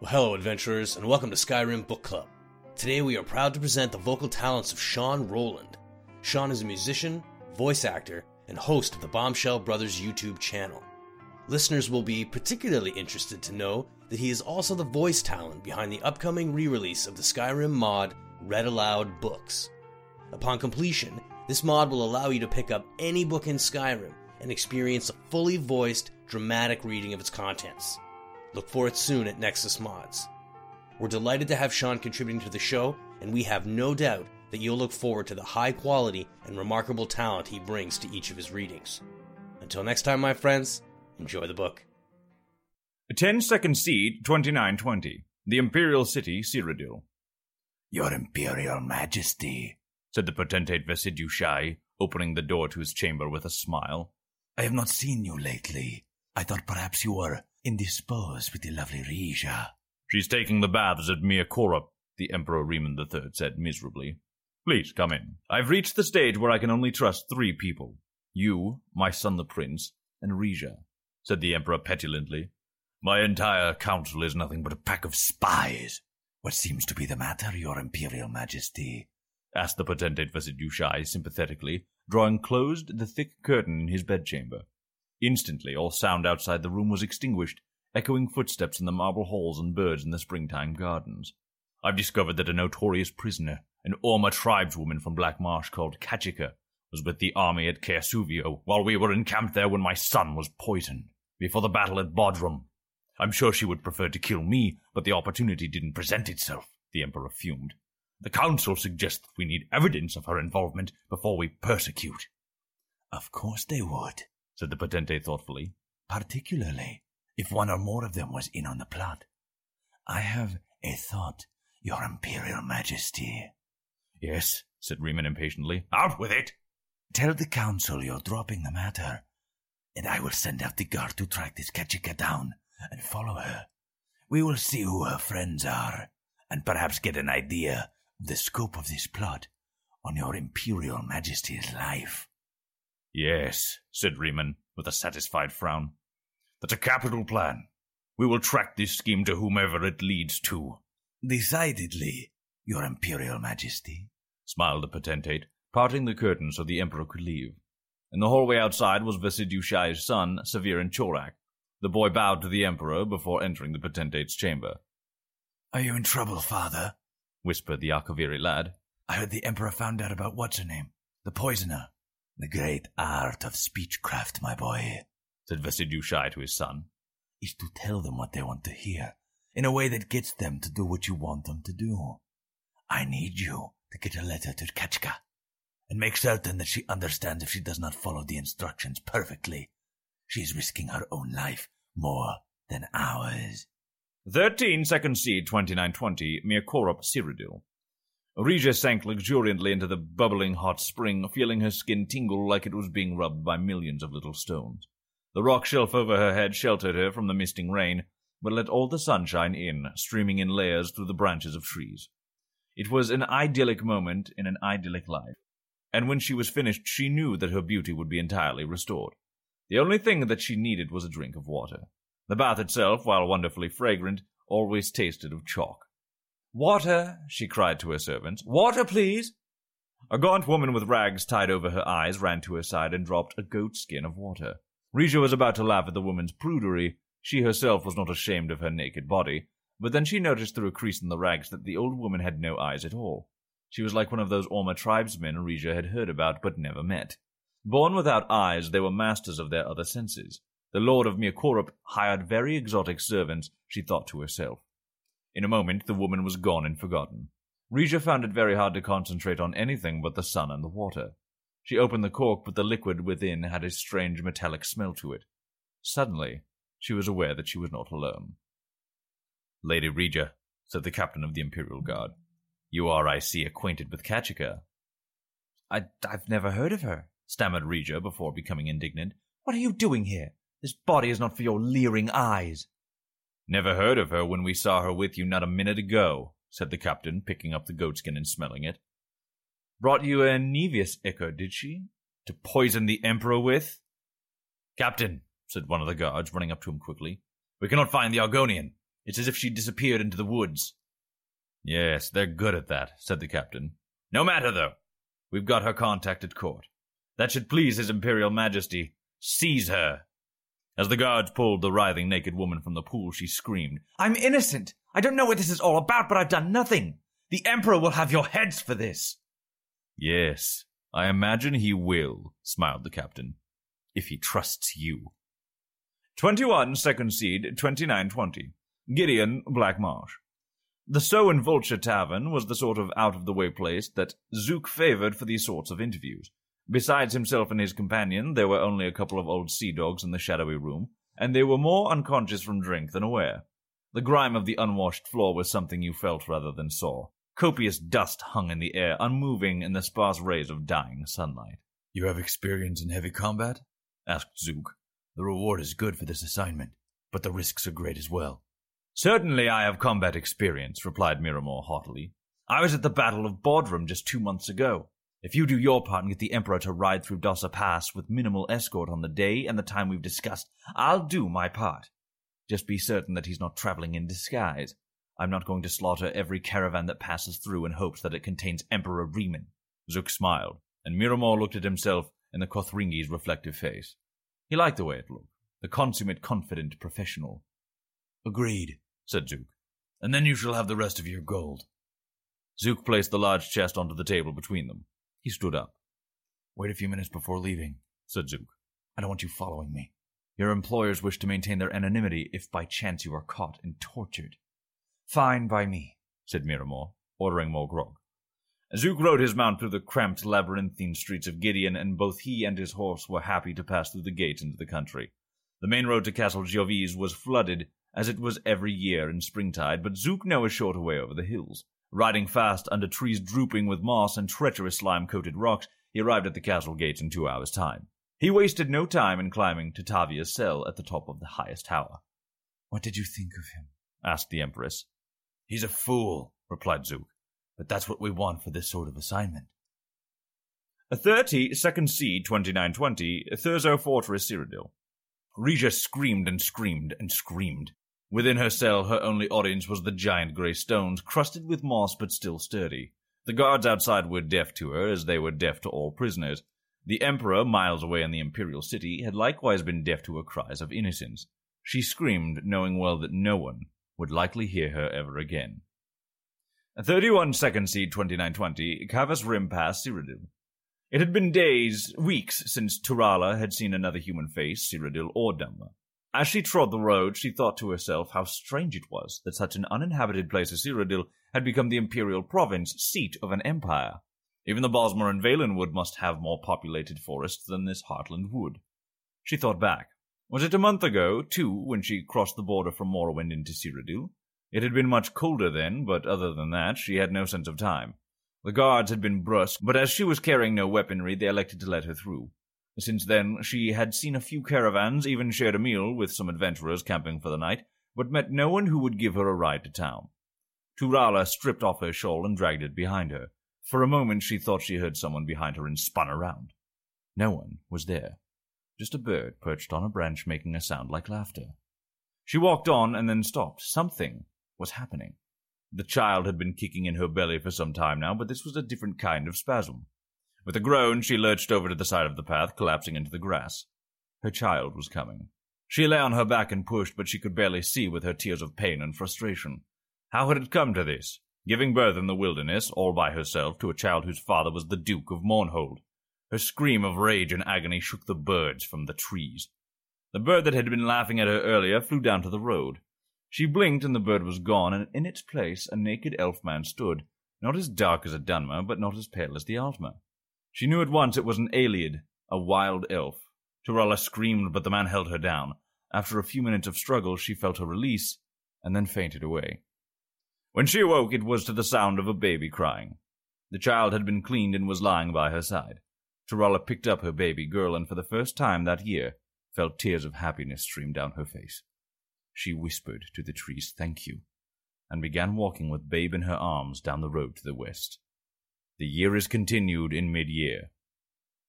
Well, hello, adventurers, and welcome to Skyrim Book Club. Today we are proud to present the vocal talents of Sean Rowland. Sean is a musician, voice actor, and host of the Bombshell Brothers YouTube channel. Listeners will be particularly interested to know that he is also the voice talent behind the upcoming re release of the Skyrim mod Read Aloud Books. Upon completion, this mod will allow you to pick up any book in Skyrim and experience a fully voiced, dramatic reading of its contents. Look for it soon at Nexus Mods. We're delighted to have Sean contributing to the show, and we have no doubt that you'll look forward to the high quality and remarkable talent he brings to each of his readings. Until next time, my friends, enjoy the book. 10 Second Seed 2920. The Imperial City, Cyrodiil. Your Imperial Majesty, said the potentate Versidue-Shaie, opening the door to his chamber with a smile. I have not seen you lately. I thought perhaps you were indisposed with the lovely Rijja. She's taking the baths at Mir the Emperor Reman III said miserably. Please come in. I've reached the stage where I can only trust three people. You, my son the prince, and Rijja, said the Emperor petulantly. My entire council is nothing but a pack of spies. What seems to be the matter, Your Imperial Majesty? asked the potentate Versidue-Shaie sympathetically, drawing closed the thick curtain in his bedchamber. Instantly, all sound outside the room was extinguished, echoing footsteps in the marble halls and birds in the springtime gardens. I've discovered that a notorious prisoner, an Orma tribeswoman from Black Marsh called Catchica, was with the army at Caer Suvio while we were encamped there when my son was poisoned, before the battle at Bodrum. I'm sure she would prefer to kill me, but the opportunity didn't present itself, the Emperor fumed. The Council suggests that we need evidence of her involvement before we persecute. Of course they would, said the Potentate thoughtfully. Particularly if one or more of them was in on the plot. I have a thought, Your Imperial Majesty. Yes, said Reman impatiently. Out with it! Tell the Council you're dropping the matter, and I will send out the guard to track this Catchica down and follow her. We will see who her friends are, and perhaps get an idea of the scope of this plot on your Imperial Majesty's life. Yes, said Reman, with a satisfied frown. That's a capital plan. We will track this scheme to whomever it leads to. Decidedly, Your Imperial Majesty, smiled the potentate, parting the curtain so the Emperor could leave. In the hallway outside was Versidue-Shaie's son, Savirien-Chorak. The boy bowed to the Emperor before entering the potentate's chamber. Are you in trouble, father? whispered the Akaviri lad. I heard the Emperor found out about what's her name, the poisoner. The great art of speechcraft, my boy, said Versidue-Shaie to his son, is to tell them what they want to hear in a way that gets them to do what you want them to do. I need you to get a letter to Catchica and make certain that she understands if she does not follow the instructions perfectly. She is risking her own life more than ours. 13 Second Seed 2920, Mir Corrup Cyrodiil. Rijja sank luxuriantly into the bubbling hot spring, feeling her skin tingle like it was being rubbed by millions of little stones. The rock shelf over her head sheltered her from the misting rain, but let all the sunshine in, streaming in layers through the branches of trees. It was an idyllic moment in an idyllic life, and when she was finished, she knew that her beauty would be entirely restored. The only thing that she needed was a drink of water. The bath itself, while wonderfully fragrant, always tasted of chalk. Water, she cried to her servants. Water, please. A gaunt woman with rags tied over her eyes ran to her side and dropped a goat skin of water. Rijja was about to laugh at the woman's prudery. She herself was not ashamed of her naked body, but then she noticed through a crease in the rags that the old woman had no eyes at all. She was like one of those Orma tribesmen Rijja had heard about but never met. Born without eyes, they were masters of their other senses. The lord of Mir Corrup hired very exotic servants, she thought to herself. In a moment, the woman was gone and forgotten. Rijja found it very hard to concentrate on anything but the sun and the water. She opened the cork, but the liquid within had a strange metallic smell to it. Suddenly, she was aware that she was not alone. Lady Rijja, said the captain of the Imperial Guard, you are, I see, acquainted with Catchica. I, I've never heard of her, stammered Rijja before becoming indignant. What are you doing here? This body is not for your leering eyes. Never heard of her when we saw her with you not a minute ago, said the captain, picking up the goatskin and smelling it. Brought you a Nevius ichor, did she? To poison the Emperor with? Captain, said one of the guards, running up to him quickly, we cannot find the Argonian. It's as if she disappeared into the woods. Yes, they're good at that, said the captain. No matter, though. We've got her contact at court. That should please His Imperial Majesty. Seize her. As the guards pulled the writhing naked woman from the pool, she screamed, I'm innocent! I don't know what this is all about, but I've done nothing! The Emperor will have your heads for this! Yes, I imagine he will, smiled the captain. If he trusts you. 21 Second Seed 2920. Gideon Blackmarsh. The Sow and Vulture Tavern was the sort of out of the way place that Zuuk favored for these sorts of interviews. Besides himself and his companion, there were only a couple of old sea dogs in the shadowy room, and they were more unconscious from drink than aware. The grime of the unwashed floor was something you felt rather than saw. Copious dust hung in the air, unmoving in the sparse rays of dying sunlight. You have experience in heavy combat? asked Zuuk. The reward is good for this assignment, but the risks are great as well. Certainly I have combat experience, replied Miramor haughtily. I was at the Battle of Bodrum just two months ago. If you do your part and get the Emperor to ride through Dossa Pass with minimal escort on the day and the time we've discussed, I'll do my part. Just be certain that he's not traveling in disguise. I'm not going to slaughter every caravan that passes through in hopes that it contains Emperor Reman. Zuuk smiled, and Miramor looked at himself in the Kothringi's reflective face. He liked the way it looked, the consummate, confident professional. Agreed, said Zuuk. And then you shall have the rest of your gold. Zuuk placed the large chest onto the table between them. He stood up. Wait a few minutes before leaving, said Zuuk. I don't want you following me. Your employers wish to maintain their anonymity if by chance you are caught and tortured. Fine by me, said Miramor, ordering more grog. Zuuk rode his mount through the cramped labyrinthine streets of Gideon, and both he and his horse were happy to pass through the gate into the country. The main road to Castle Giovesse was flooded, as it was every year in springtide, but Zuuk knew a shorter way over the hills. Riding fast under trees drooping with moss and treacherous slime-coated rocks, he arrived at the castle gates in two hours' time. He wasted no time in climbing to Tavia's cell at the top of the highest tower. What did you think of him? asked the Empress. He's a fool, replied Zuuk. But that's what we want for this sort of assignment. A 30 Second Seed 2920, Thurzo Fortress Cyrodiil. Rijja screamed and screamed and screamed. Within her cell, her only audience was the giant grey stones, crusted with moss but still sturdy. The guards outside were deaf to her, as they were deaf to all prisoners. The Emperor, miles away in the Imperial City, had likewise been deaf to her cries of innocence. She screamed, knowing well that no one would likely hear her ever again. 31 Second Seed 2920, Cavus Rim Pass, Cyrodiil. It had been days, weeks, since Turala had seen another human face, Cyrodiil or Dunmer. As she trod the road, she thought to herself how strange it was that such an uninhabited place as Cyrodiil had become the imperial province, seat of an empire. Even the Bosmer and Valenwood must have more populated forests than this Heartland wood. She thought back. Was it a month ago, too, when she crossed the border from Morrowind into Cyrodiil? It had been much colder then, but other than that, she had no sense of time. The guards had been brusque, but as she was carrying no weaponry, they elected to let her through. Since then, she had seen a few caravans, even shared a meal with some adventurers camping for the night, but met no one who would give her a ride to town. Turala stripped off her shawl and dragged it behind her. For a moment, she thought she heard someone behind her and spun around. No one was there just a bird perched on a branch making a sound like laughter. She walked on and then stopped. Something was happening. The child had been kicking in her belly for some time now, but this was a different kind of spasm. With a groan, she lurched over to the side of the path, collapsing into the grass. Her child was coming. She lay on her back and pushed, but she could barely see with her tears of pain and frustration. How had it come to this? Giving birth in the wilderness, all by herself, to a child whose father was the Duke of Mournhold. Her scream of rage and agony shook the birds from the trees. The bird that had been laughing at her earlier flew down to the road. She blinked and the bird was gone, and in its place a naked elf man stood, not as dark as a Dunmer, but not as pale as the Altmer. She knew at once it was an Ayleid, a wild elf. Turala screamed, but the man held her down. After a few minutes of struggle, she felt a release, and then fainted away. When she awoke, it was to the sound of a baby crying. The child had been cleaned and was lying by her side. Turala picked up her baby girl and for the first time that year felt tears of happiness stream down her face. She whispered to the trees thank you and began walking with babe in her arms down the road to the west. The year is continued in mid-year,